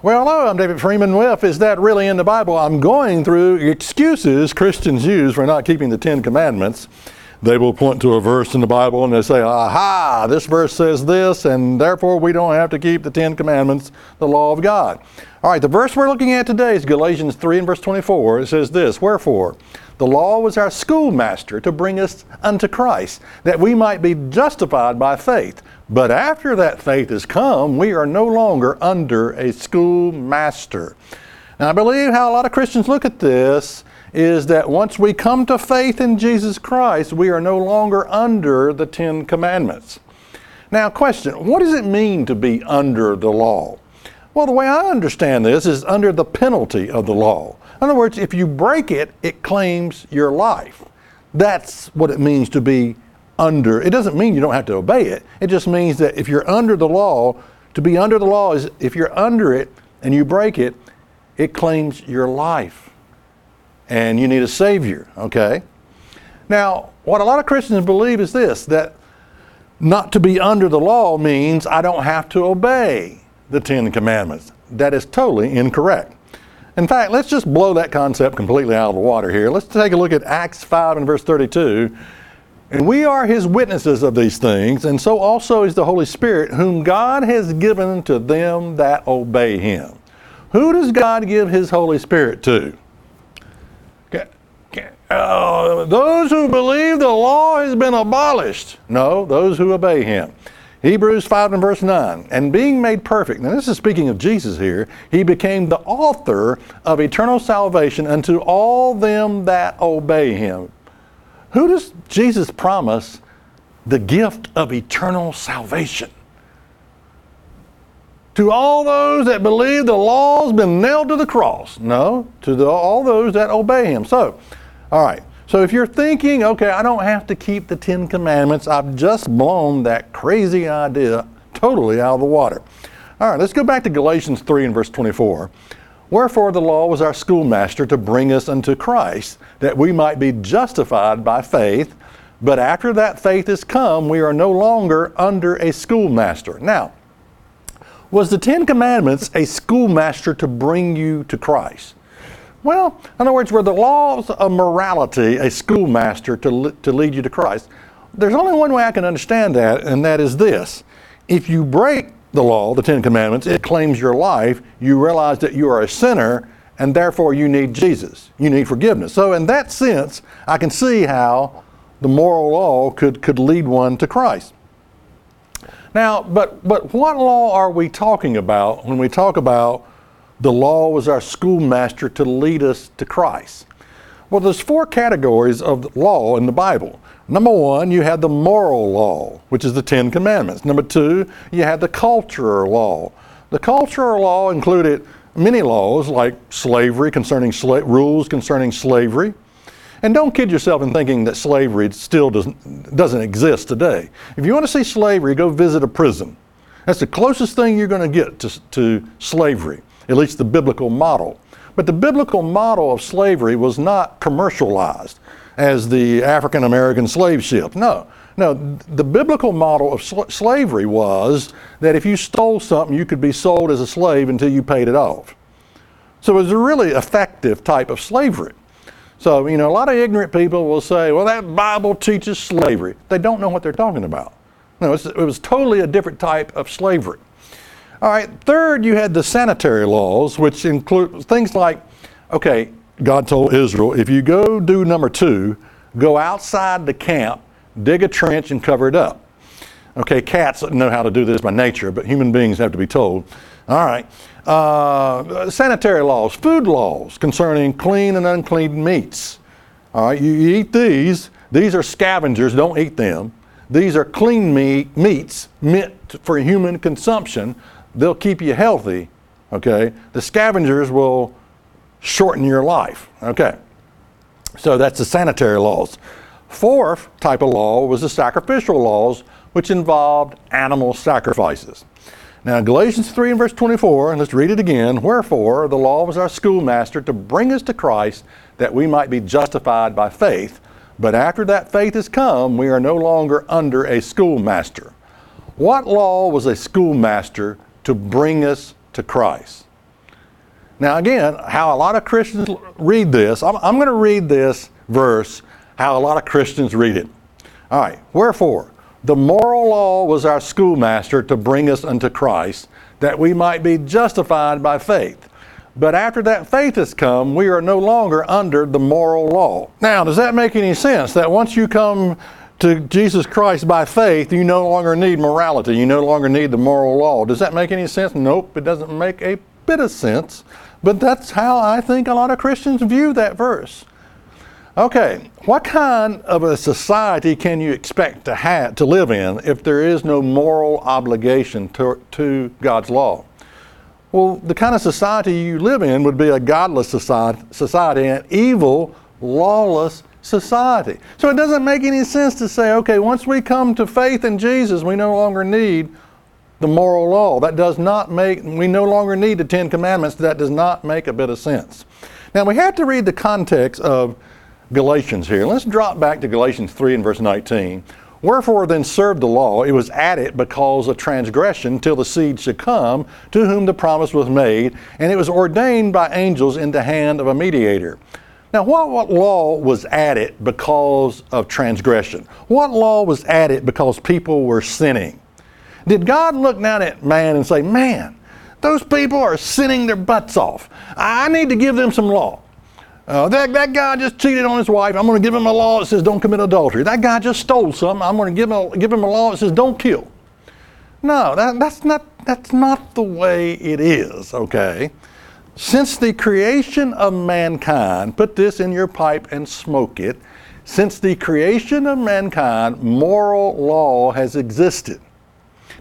Well, hello, I'm David Freeman with Is That Really in the Bible? I'm going through excuses Christians use for not keeping the Ten Commandments. They will point to a verse in the Bible and they say, Aha, this verse says this, and therefore we don't have to keep the Ten Commandments, the law of God. All right, the verse we're looking at today is Galatians 3 and verse 24. It says this Wherefore, the law was our schoolmaster to bring us unto Christ, that we might be justified by faith. But after that faith has come, we are no longer under a schoolmaster. Now, I believe how a lot of Christians look at this is that once we come to faith in Jesus Christ, we are no longer under the Ten Commandments. Now, question what does it mean to be under the law? Well, the way I understand this is under the penalty of the law. In other words, if you break it, it claims your life. That's what it means to be under. It doesn't mean you don't have to obey it. It just means that if you're under the law, to be under the law is if you're under it and you break it, it claims your life. And you need a Savior, okay? Now, what a lot of Christians believe is this that not to be under the law means I don't have to obey the Ten Commandments. That is totally incorrect. In fact, let's just blow that concept completely out of the water here. Let's take a look at Acts 5 and verse 32 and we are his witnesses of these things, and so also is the Holy Spirit, whom God has given to them that obey him. Who does God give his Holy Spirit to? Uh, those who believe the law has been abolished. No, those who obey him. Hebrews 5 and verse 9. And being made perfect, now this is speaking of Jesus here, he became the author of eternal salvation unto all them that obey him. Who does Jesus promise the gift of eternal salvation? To all those that believe the law's been nailed to the cross. No, to the, all those that obey him. So, all right. So if you're thinking, okay, I don't have to keep the Ten Commandments, I've just blown that crazy idea totally out of the water. All right, let's go back to Galatians 3 and verse 24. Wherefore the law was our schoolmaster to bring us unto Christ, that we might be justified by faith. But after that faith is come, we are no longer under a schoolmaster. Now, was the Ten Commandments a schoolmaster to bring you to Christ? Well, in other words, were the laws of morality a schoolmaster to, to lead you to Christ? There's only one way I can understand that, and that is this. If you break the law, the Ten Commandments, it claims your life, you realize that you are a sinner and therefore you need Jesus. You need forgiveness. So, in that sense, I can see how the moral law could, could lead one to Christ. Now, but, but what law are we talking about when we talk about the law was our schoolmaster to lead us to Christ? Well, there's four categories of law in the Bible. Number one, you had the moral law, which is the Ten Commandments. Number two, you had the cultural law. The cultural law included many laws like slavery concerning sla- rules concerning slavery. And don't kid yourself in thinking that slavery still doesn't, doesn't exist today. If you want to see slavery, go visit a prison. That's the closest thing you're going to get to, to slavery, at least the biblical model. But the biblical model of slavery was not commercialized as the African American slave ship. No, no. The biblical model of sl- slavery was that if you stole something, you could be sold as a slave until you paid it off. So it was a really effective type of slavery. So, you know, a lot of ignorant people will say, well, that Bible teaches slavery. They don't know what they're talking about. No, it was totally a different type of slavery. All right, third, you had the sanitary laws, which include things like, okay, God told Israel, if you go do number two, go outside the camp, dig a trench, and cover it up. Okay, cats know how to do this by nature, but human beings have to be told. All right. Uh, sanitary laws, food laws concerning clean and unclean meats. All right, you eat these. These are scavengers, don't eat them. These are clean meat, meats meant for human consumption. They'll keep you healthy. Okay, the scavengers will shorten your life. Okay. So that's the sanitary laws. Fourth type of law was the sacrificial laws, which involved animal sacrifices. Now, Galatians 3 and verse 24, and let's read it again. Wherefore, the law was our schoolmaster to bring us to Christ that we might be justified by faith. But after that faith has come, we are no longer under a schoolmaster. What law was a schoolmaster to bring us to Christ? Now, again, how a lot of Christians read this, I'm, I'm going to read this verse how a lot of Christians read it. All right, wherefore, the moral law was our schoolmaster to bring us unto Christ, that we might be justified by faith. But after that faith has come, we are no longer under the moral law. Now, does that make any sense? That once you come to Jesus Christ by faith, you no longer need morality. You no longer need the moral law. Does that make any sense? Nope, it doesn't make a bit of sense. But that's how I think a lot of Christians view that verse. Okay, what kind of a society can you expect to have to live in if there is no moral obligation to, to God's law? Well, the kind of society you live in would be a godless society, society an evil, lawless society. So it doesn't make any sense to say, okay, once we come to faith in Jesus, we no longer need the moral law. That does not make, we no longer need the Ten Commandments. That does not make a bit of sense. Now we have to read the context of Galatians here. Let's drop back to Galatians 3 and verse 19. Wherefore then served the law, it was added because of transgression till the seed should come, to whom the promise was made, and it was ordained by angels in the hand of a mediator. Now, what, what law was added because of transgression? What law was added because people were sinning? Did God look down at man and say, Man, those people are sinning their butts off. I need to give them some law. Uh, that, that guy just cheated on his wife. I'm going to give him a law that says don't commit adultery. That guy just stole something. I'm going to give him a, give him a law that says don't kill. No, that, that's, not, that's not the way it is, okay? Since the creation of mankind, put this in your pipe and smoke it. Since the creation of mankind, moral law has existed.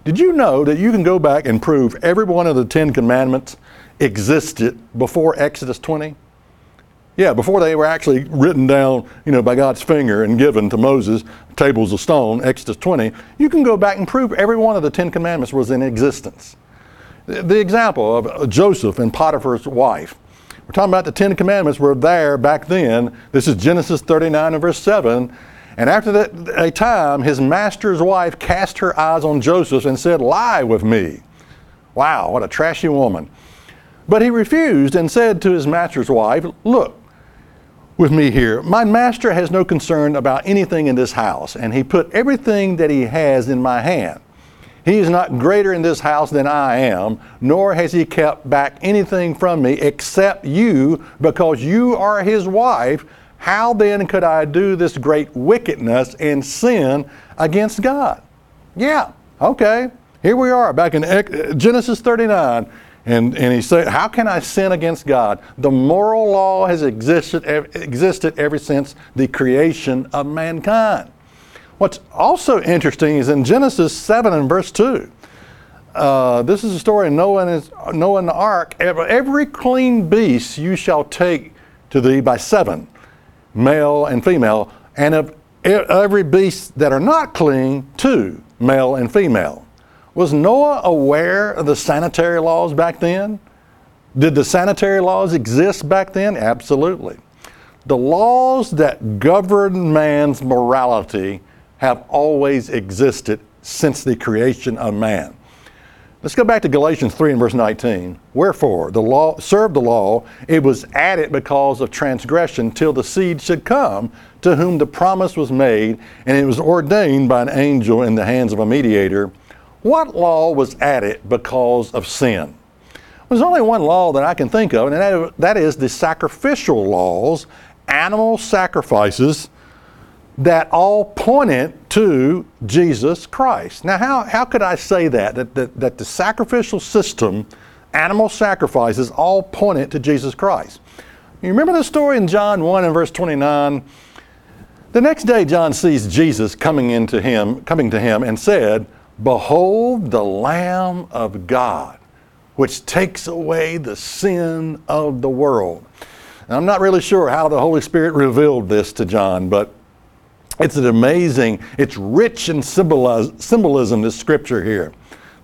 Did you know that you can go back and prove every one of the Ten Commandments existed before Exodus 20? Yeah, before they were actually written down, you know, by God's finger and given to Moses, tables of stone, Exodus 20, you can go back and prove every one of the Ten Commandments was in existence. The example of Joseph and Potiphar's wife. We're talking about the Ten Commandments were there back then. This is Genesis 39 and verse 7. And after that a time, his master's wife cast her eyes on Joseph and said, Lie with me. Wow, what a trashy woman. But he refused and said to his master's wife, Look, with me here. My master has no concern about anything in this house, and he put everything that he has in my hand. He is not greater in this house than I am, nor has he kept back anything from me except you, because you are his wife. How then could I do this great wickedness and sin against God? Yeah, okay. Here we are back in uh, Genesis 39. And, and he said, How can I sin against God? The moral law has existed, existed ever since the creation of mankind. What's also interesting is in Genesis 7 and verse 2. Uh, this is a story of Noah and, his, Noah and the ark. Every clean beast you shall take to thee by seven, male and female, and of every beast that are not clean, two, male and female. Was Noah aware of the sanitary laws back then? Did the sanitary laws exist back then? Absolutely. The laws that govern man's morality have always existed since the creation of man. Let's go back to Galatians 3 and verse 19. Wherefore, the law served the law, it was added because of transgression till the seed should come, to whom the promise was made, and it was ordained by an angel in the hands of a mediator what law was added because of sin? There's only one law that I can think of, and that is the sacrificial laws, animal sacrifices that all pointed to Jesus Christ. Now, how, how could I say that? That, that? that the sacrificial system, animal sacrifices, all pointed to Jesus Christ. You remember the story in John 1 and verse 29? The next day, John sees Jesus coming into him, coming to him, and said, Behold the Lamb of God, which takes away the sin of the world. I'm not really sure how the Holy Spirit revealed this to John, but it's an amazing, it's rich in symbolism, this scripture here.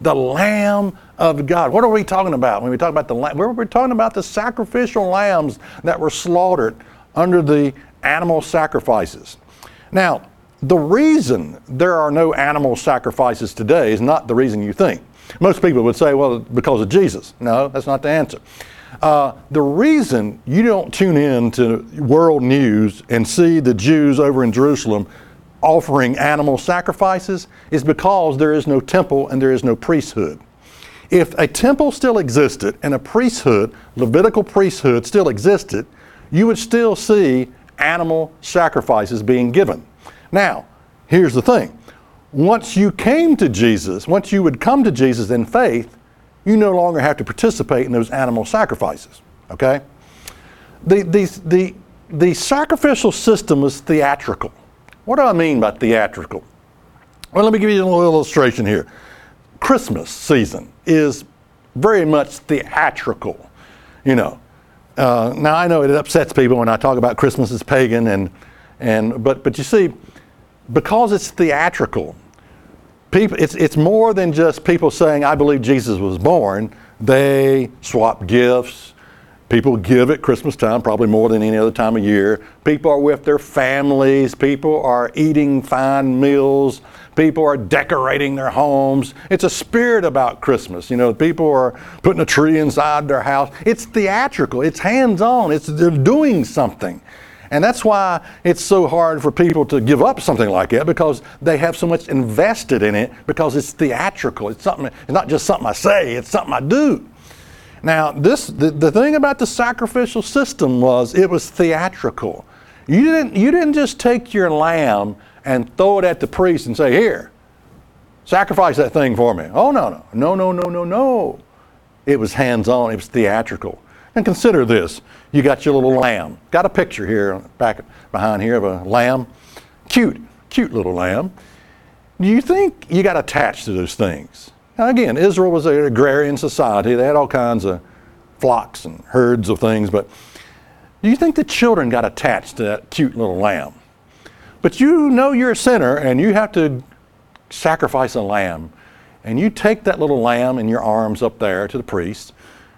The Lamb of God. What are we talking about when we talk about the lamb? We're talking about the sacrificial lambs that were slaughtered under the animal sacrifices. Now, the reason there are no animal sacrifices today is not the reason you think. Most people would say, well, because of Jesus. No, that's not the answer. Uh, the reason you don't tune in to world news and see the Jews over in Jerusalem offering animal sacrifices is because there is no temple and there is no priesthood. If a temple still existed and a priesthood, Levitical priesthood, still existed, you would still see animal sacrifices being given. Now, here's the thing once you came to Jesus, once you would come to Jesus in faith, you no longer have to participate in those animal sacrifices. Okay? The, the, the, the sacrificial system was theatrical. What do I mean by theatrical? Well, let me give you a little illustration here. Christmas season is very much theatrical, you know. Uh, now I know it upsets people when I talk about Christmas as pagan, and and but but you see, because it's theatrical, people, it's, it's more than just people saying, I believe Jesus was born. They swap gifts. People give at Christmas time, probably more than any other time of year. People are with their families. People are eating fine meals. People are decorating their homes. It's a spirit about Christmas. You know, people are putting a tree inside their house. It's theatrical. It's hands-on. It's they're doing something. And that's why it's so hard for people to give up something like that because they have so much invested in it because it's theatrical. It's something it's not just something I say, it's something I do. Now, this the, the thing about the sacrificial system was it was theatrical. You didn't you didn't just take your lamb and throw it at the priest and say, "Here, sacrifice that thing for me." Oh no, no. No, no, no, no, no. It was hands-on, it was theatrical. And consider this you got your little lamb. Got a picture here, back behind here, of a lamb. Cute, cute little lamb. Do you think you got attached to those things? Now, again, Israel was an agrarian society. They had all kinds of flocks and herds of things, but do you think the children got attached to that cute little lamb? But you know you're a sinner and you have to sacrifice a lamb. And you take that little lamb in your arms up there to the priest,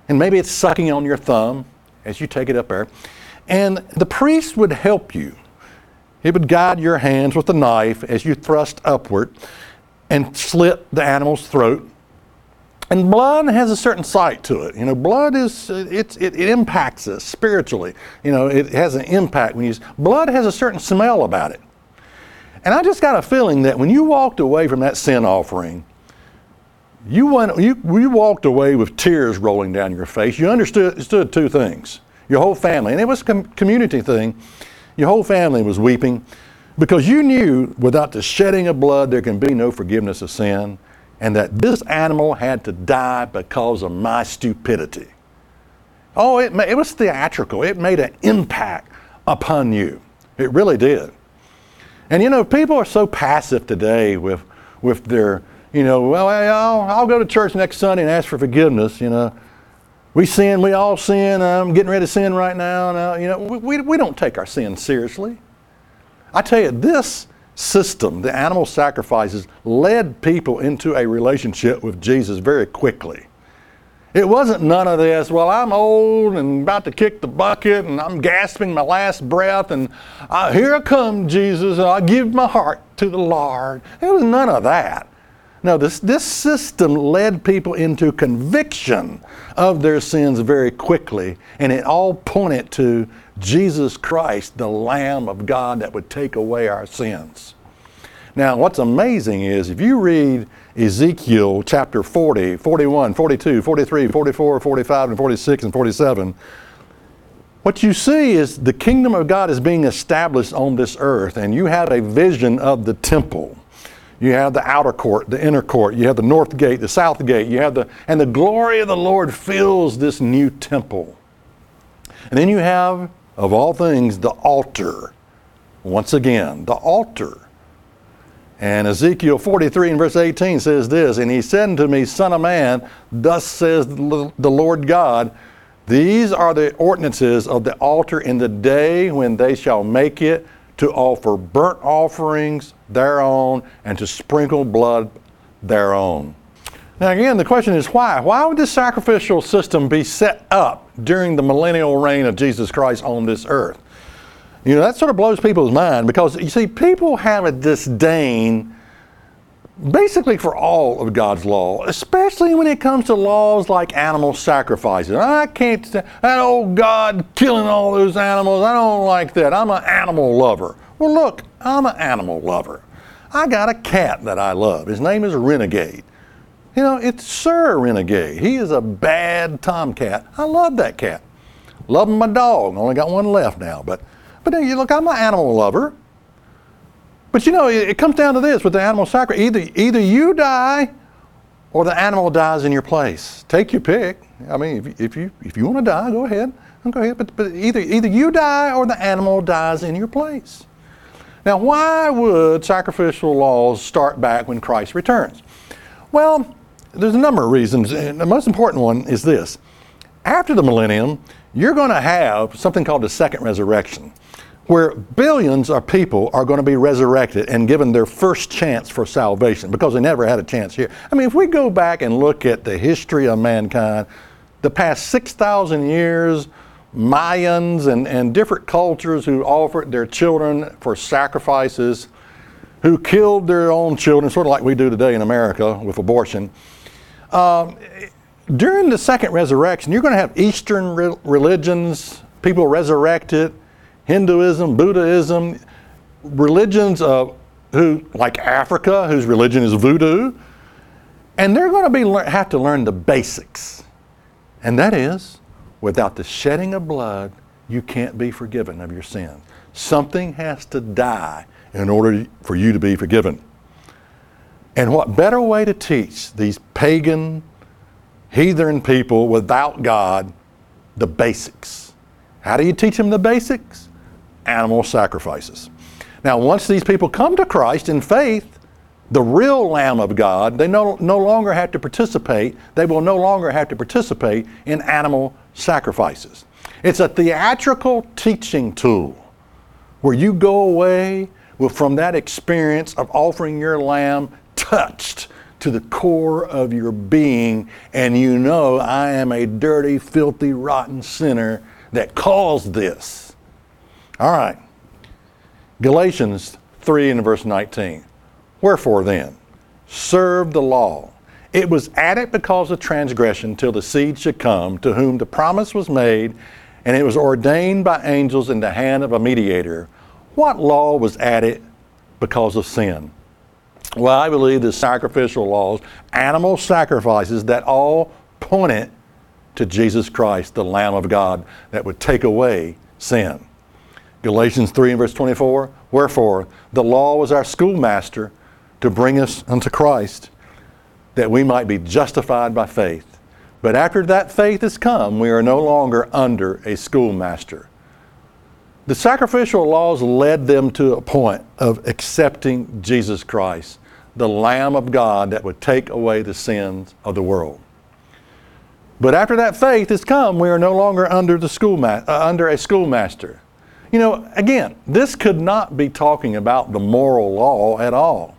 and maybe it's sucking on your thumb as you take it up there. And the priest would help you. He would guide your hands with the knife as you thrust upward and slit the animal's throat. And blood has a certain sight to it. You know, blood is it, it, it impacts us spiritually. You know, it has an impact when you blood has a certain smell about it. And I just got a feeling that when you walked away from that sin offering, you, went, you, you walked away with tears rolling down your face. You understood, understood two things. Your whole family, and it was a com- community thing, your whole family was weeping because you knew without the shedding of blood there can be no forgiveness of sin, and that this animal had to die because of my stupidity. Oh, it, it was theatrical. It made an impact upon you. It really did. And you know, people are so passive today with, with their you know, well, I'll, I'll go to church next Sunday and ask for forgiveness, you know. We sin, we all sin. I'm getting ready to sin right now. now you know, we, we don't take our sin seriously. I tell you, this system, the animal sacrifices, led people into a relationship with Jesus very quickly. It wasn't none of this, well, I'm old and about to kick the bucket and I'm gasping my last breath and uh, here I come, Jesus, and I give my heart to the Lord. It was none of that. No, this, this system led people into conviction of their sins very quickly, and it all pointed to Jesus Christ, the Lamb of God that would take away our sins. Now, what's amazing is if you read Ezekiel chapter 40, 41, 42, 43, 44, 45, and 46, and 47, what you see is the kingdom of God is being established on this earth, and you have a vision of the temple. You have the outer court, the inner court. You have the north gate, the south gate. You have the, and the glory of the Lord fills this new temple. And then you have, of all things, the altar. Once again, the altar. And Ezekiel 43 and verse 18 says this And he said unto me, Son of man, thus says the Lord God, These are the ordinances of the altar in the day when they shall make it to offer burnt offerings thereon and to sprinkle blood thereon. Now, again, the question is why? Why would this sacrificial system be set up during the millennial reign of Jesus Christ on this earth? You know, that sort of blows people's mind because, you see, people have a disdain basically for all of God's law, especially when it comes to laws like animal sacrifices. I can't stand that old God killing all those animals. I don't like that. I'm an animal lover. Well, look, I'm an animal lover. I got a cat that I love. His name is Renegade. You know, it's Sir Renegade. He is a bad tomcat. I love that cat. Loving my dog. Only got one left now, but but you look, I'm an animal lover. But you know, it, comes down to this with the animal sacrifice. Either, either you die or the animal dies in your place. Take your pick. I mean, if, if you, if you want to die, go ahead. Go ahead. But, but either, either you die or the animal dies in your place. Now, why would sacrificial laws start back when Christ returns? Well, there's a number of reasons. And the most important one is this. After the millennium, you're going to have something called the second resurrection where billions of people are going to be resurrected and given their first chance for salvation because they never had a chance here. I mean, if we go back and look at the history of mankind, the past 6,000 years, Mayans and, and different cultures who offered their children for sacrifices, who killed their own children, sort of like we do today in America with abortion. Um, during the second resurrection, you're going to have Eastern re- religions, people resurrected Hinduism, Buddhism, religions of who, like Africa, whose religion is voodoo, and they're going to be have to learn the basics, and that is, without the shedding of blood, you can't be forgiven of your sins. Something has to die in order for you to be forgiven. And what better way to teach these pagan, heathen people without God the basics? How do you teach them the basics? Animal sacrifices. Now, once these people come to Christ in faith, the real Lamb of God, they no, no longer have to participate, they will no longer have to participate in animal sacrifices. It's a theatrical teaching tool where you go away from that experience of offering your lamb touched to the core of your being, and you know, I am a dirty, filthy, rotten sinner that caused this. All right. Galatians 3 and verse 19. Wherefore then, serve the law. It was added because of transgression till the seed should come, to whom the promise was made, and it was ordained by angels in the hand of a mediator. What law was added because of sin? Well, I believe the sacrificial laws, animal sacrifices that all pointed to Jesus Christ, the Lamb of God, that would take away sin. Galatians 3 and verse 24 Wherefore, the law was our schoolmaster to bring us unto Christ, that we might be justified by faith. But after that faith has come, we are no longer under a schoolmaster. The sacrificial laws led them to a point of accepting Jesus Christ, the Lamb of God that would take away the sins of the world. But after that faith has come, we are no longer under, the schoolma- uh, under a schoolmaster. You know, again, this could not be talking about the moral law at all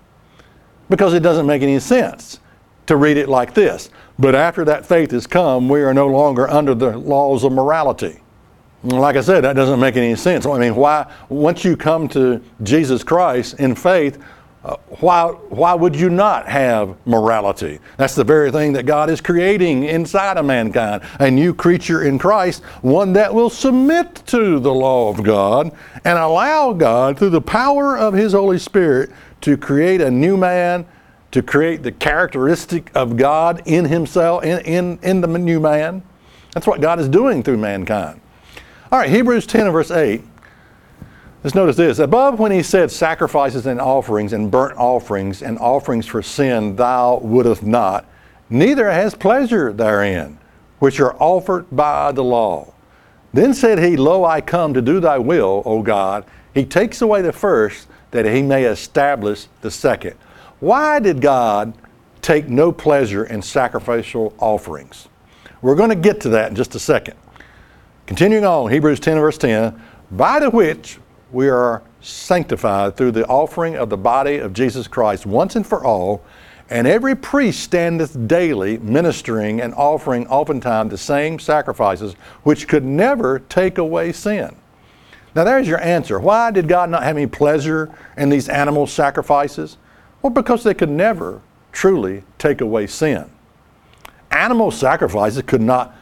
because it doesn't make any sense to read it like this. But after that faith has come, we are no longer under the laws of morality. Like I said, that doesn't make any sense. I mean, why, once you come to Jesus Christ in faith, uh, why, why would you not have morality? That's the very thing that God is creating inside of mankind a new creature in Christ, one that will submit to the law of God and allow God, through the power of His Holy Spirit, to create a new man, to create the characteristic of God in Himself, in, in, in the new man. That's what God is doing through mankind. All right, Hebrews 10 and verse 8 Let's notice this. Above, when he said sacrifices and offerings and burnt offerings and offerings for sin, thou wouldest not, neither has pleasure therein, which are offered by the law. Then said he, Lo, I come to do thy will, O God. He takes away the first, that he may establish the second. Why did God take no pleasure in sacrificial offerings? We're going to get to that in just a second. Continuing on, Hebrews 10, verse 10, by the which we are sanctified through the offering of the body of Jesus Christ once and for all. And every priest standeth daily ministering and offering oftentimes the same sacrifices which could never take away sin. Now there's your answer. Why did God not have any pleasure in these animal sacrifices? Well, because they could never truly take away sin. Animal sacrifices could not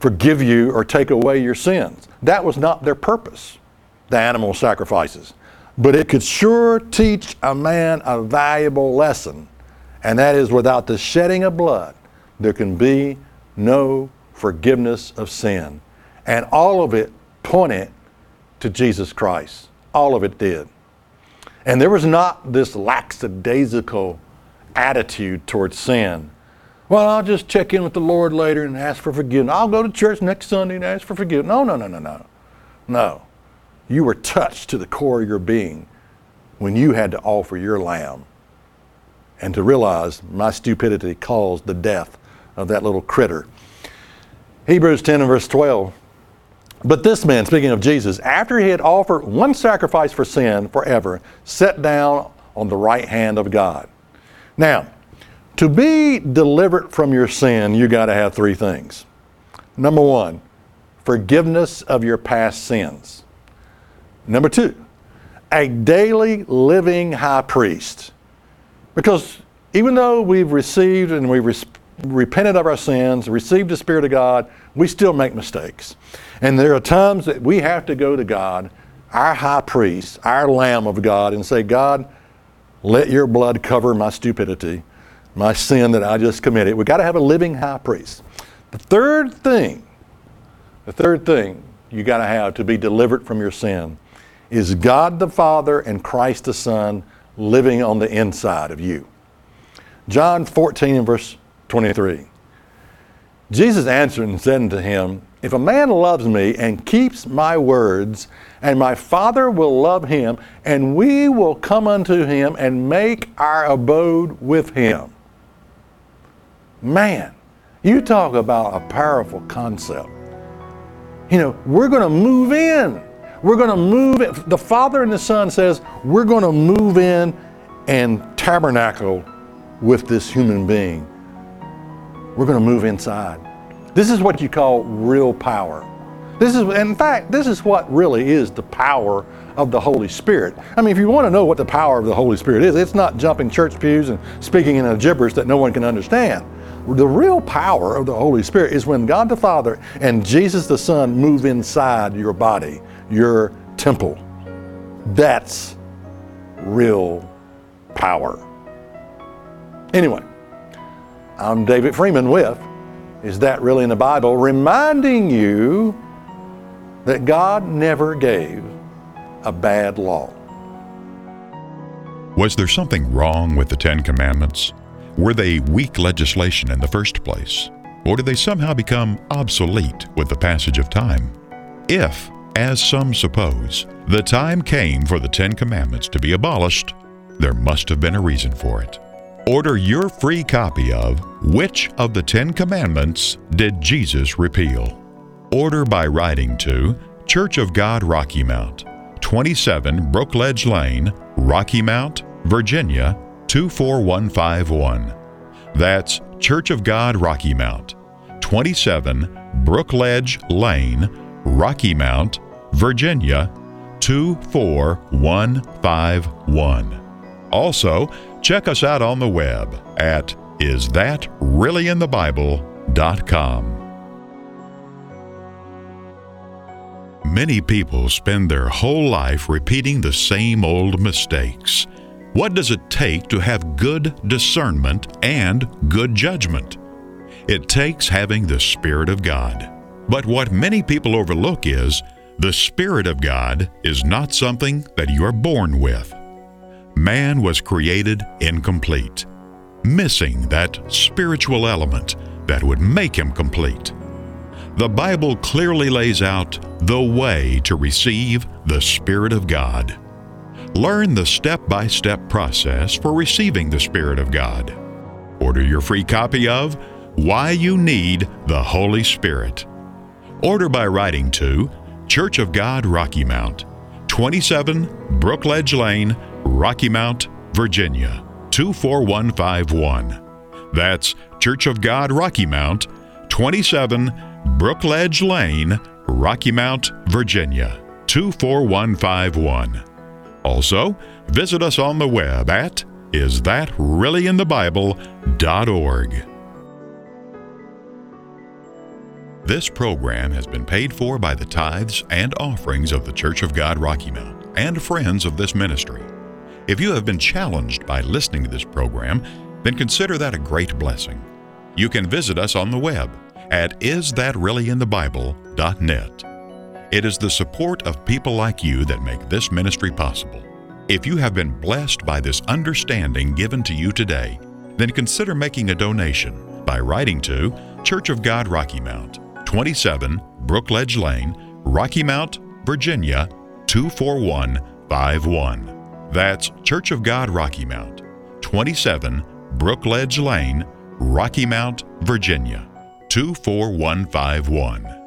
forgive you or take away your sins. That was not their purpose the animal sacrifices. But it could sure teach a man a valuable lesson, and that is without the shedding of blood, there can be no forgiveness of sin. And all of it pointed to Jesus Christ. All of it did. And there was not this lackadaisical attitude towards sin. Well, I'll just check in with the Lord later and ask for forgiveness. I'll go to church next Sunday and ask for forgiveness. No, no, no, no, no. No. You were touched to the core of your being when you had to offer your lamb and to realize my stupidity caused the death of that little critter. Hebrews 10 and verse 12. But this man, speaking of Jesus, after he had offered one sacrifice for sin forever, sat down on the right hand of God. Now, to be delivered from your sin, you got to have three things. Number one, forgiveness of your past sins. Number two, a daily living high priest. Because even though we've received and we've res- repented of our sins, received the Spirit of God, we still make mistakes. And there are times that we have to go to God, our high priest, our Lamb of God, and say, God, let your blood cover my stupidity, my sin that I just committed. We've got to have a living high priest. The third thing, the third thing you got to have to be delivered from your sin is God the Father and Christ the Son living on the inside of you. John 14 and verse 23. Jesus answered and said unto him, If a man loves me and keeps my words, and my Father will love him, and we will come unto him and make our abode with him. Man, you talk about a powerful concept. You know, we're going to move in we're going to move it. The Father and the Son says, we're going to move in and tabernacle with this human being. We're going to move inside. This is what you call real power. This is, in fact, this is what really is the power of the Holy Spirit. I mean, if you want to know what the power of the Holy Spirit is, it's not jumping church pews and speaking in a gibberish that no one can understand. The real power of the Holy Spirit is when God the Father and Jesus the Son move inside your body your temple. That's real power. Anyway, I'm David Freeman with Is That Really in the Bible? reminding you that God never gave a bad law. Was there something wrong with the Ten Commandments? Were they weak legislation in the first place? Or did they somehow become obsolete with the passage of time? If as some suppose, the time came for the Ten Commandments to be abolished, there must have been a reason for it. Order your free copy of Which of the Ten Commandments Did Jesus Repeal? Order by writing to Church of God Rocky Mount, 27 Brookledge Lane, Rocky Mount, Virginia 24151. That's Church of God Rocky Mount, 27 Brookledge Lane, Rocky Mount, Virginia 24151. Also, check us out on the web at isthatreallyinthebible.com. Many people spend their whole life repeating the same old mistakes. What does it take to have good discernment and good judgment? It takes having the Spirit of God. But what many people overlook is the Spirit of God is not something that you are born with. Man was created incomplete, missing that spiritual element that would make him complete. The Bible clearly lays out the way to receive the Spirit of God. Learn the step by step process for receiving the Spirit of God. Order your free copy of Why You Need the Holy Spirit Order by writing to Church of God Rocky Mount, 27 Brookledge Lane, Rocky Mount, Virginia, 24151. That's Church of God Rocky Mount, 27 Brookledge Lane, Rocky Mount, Virginia, 24151. Also, visit us on the web at isthatreallyinthebible.org. This program has been paid for by the tithes and offerings of the Church of God Rocky Mount and friends of this ministry. If you have been challenged by listening to this program, then consider that a great blessing. You can visit us on the web at isthatreallyinthebible.net. It is the support of people like you that make this ministry possible. If you have been blessed by this understanding given to you today, then consider making a donation by writing to Church of God Rocky Mount, 27 Brookledge Lane, Rocky Mount, Virginia 24151. That's Church of God Rocky Mount, 27 Brookledge Lane, Rocky Mount, Virginia 24151.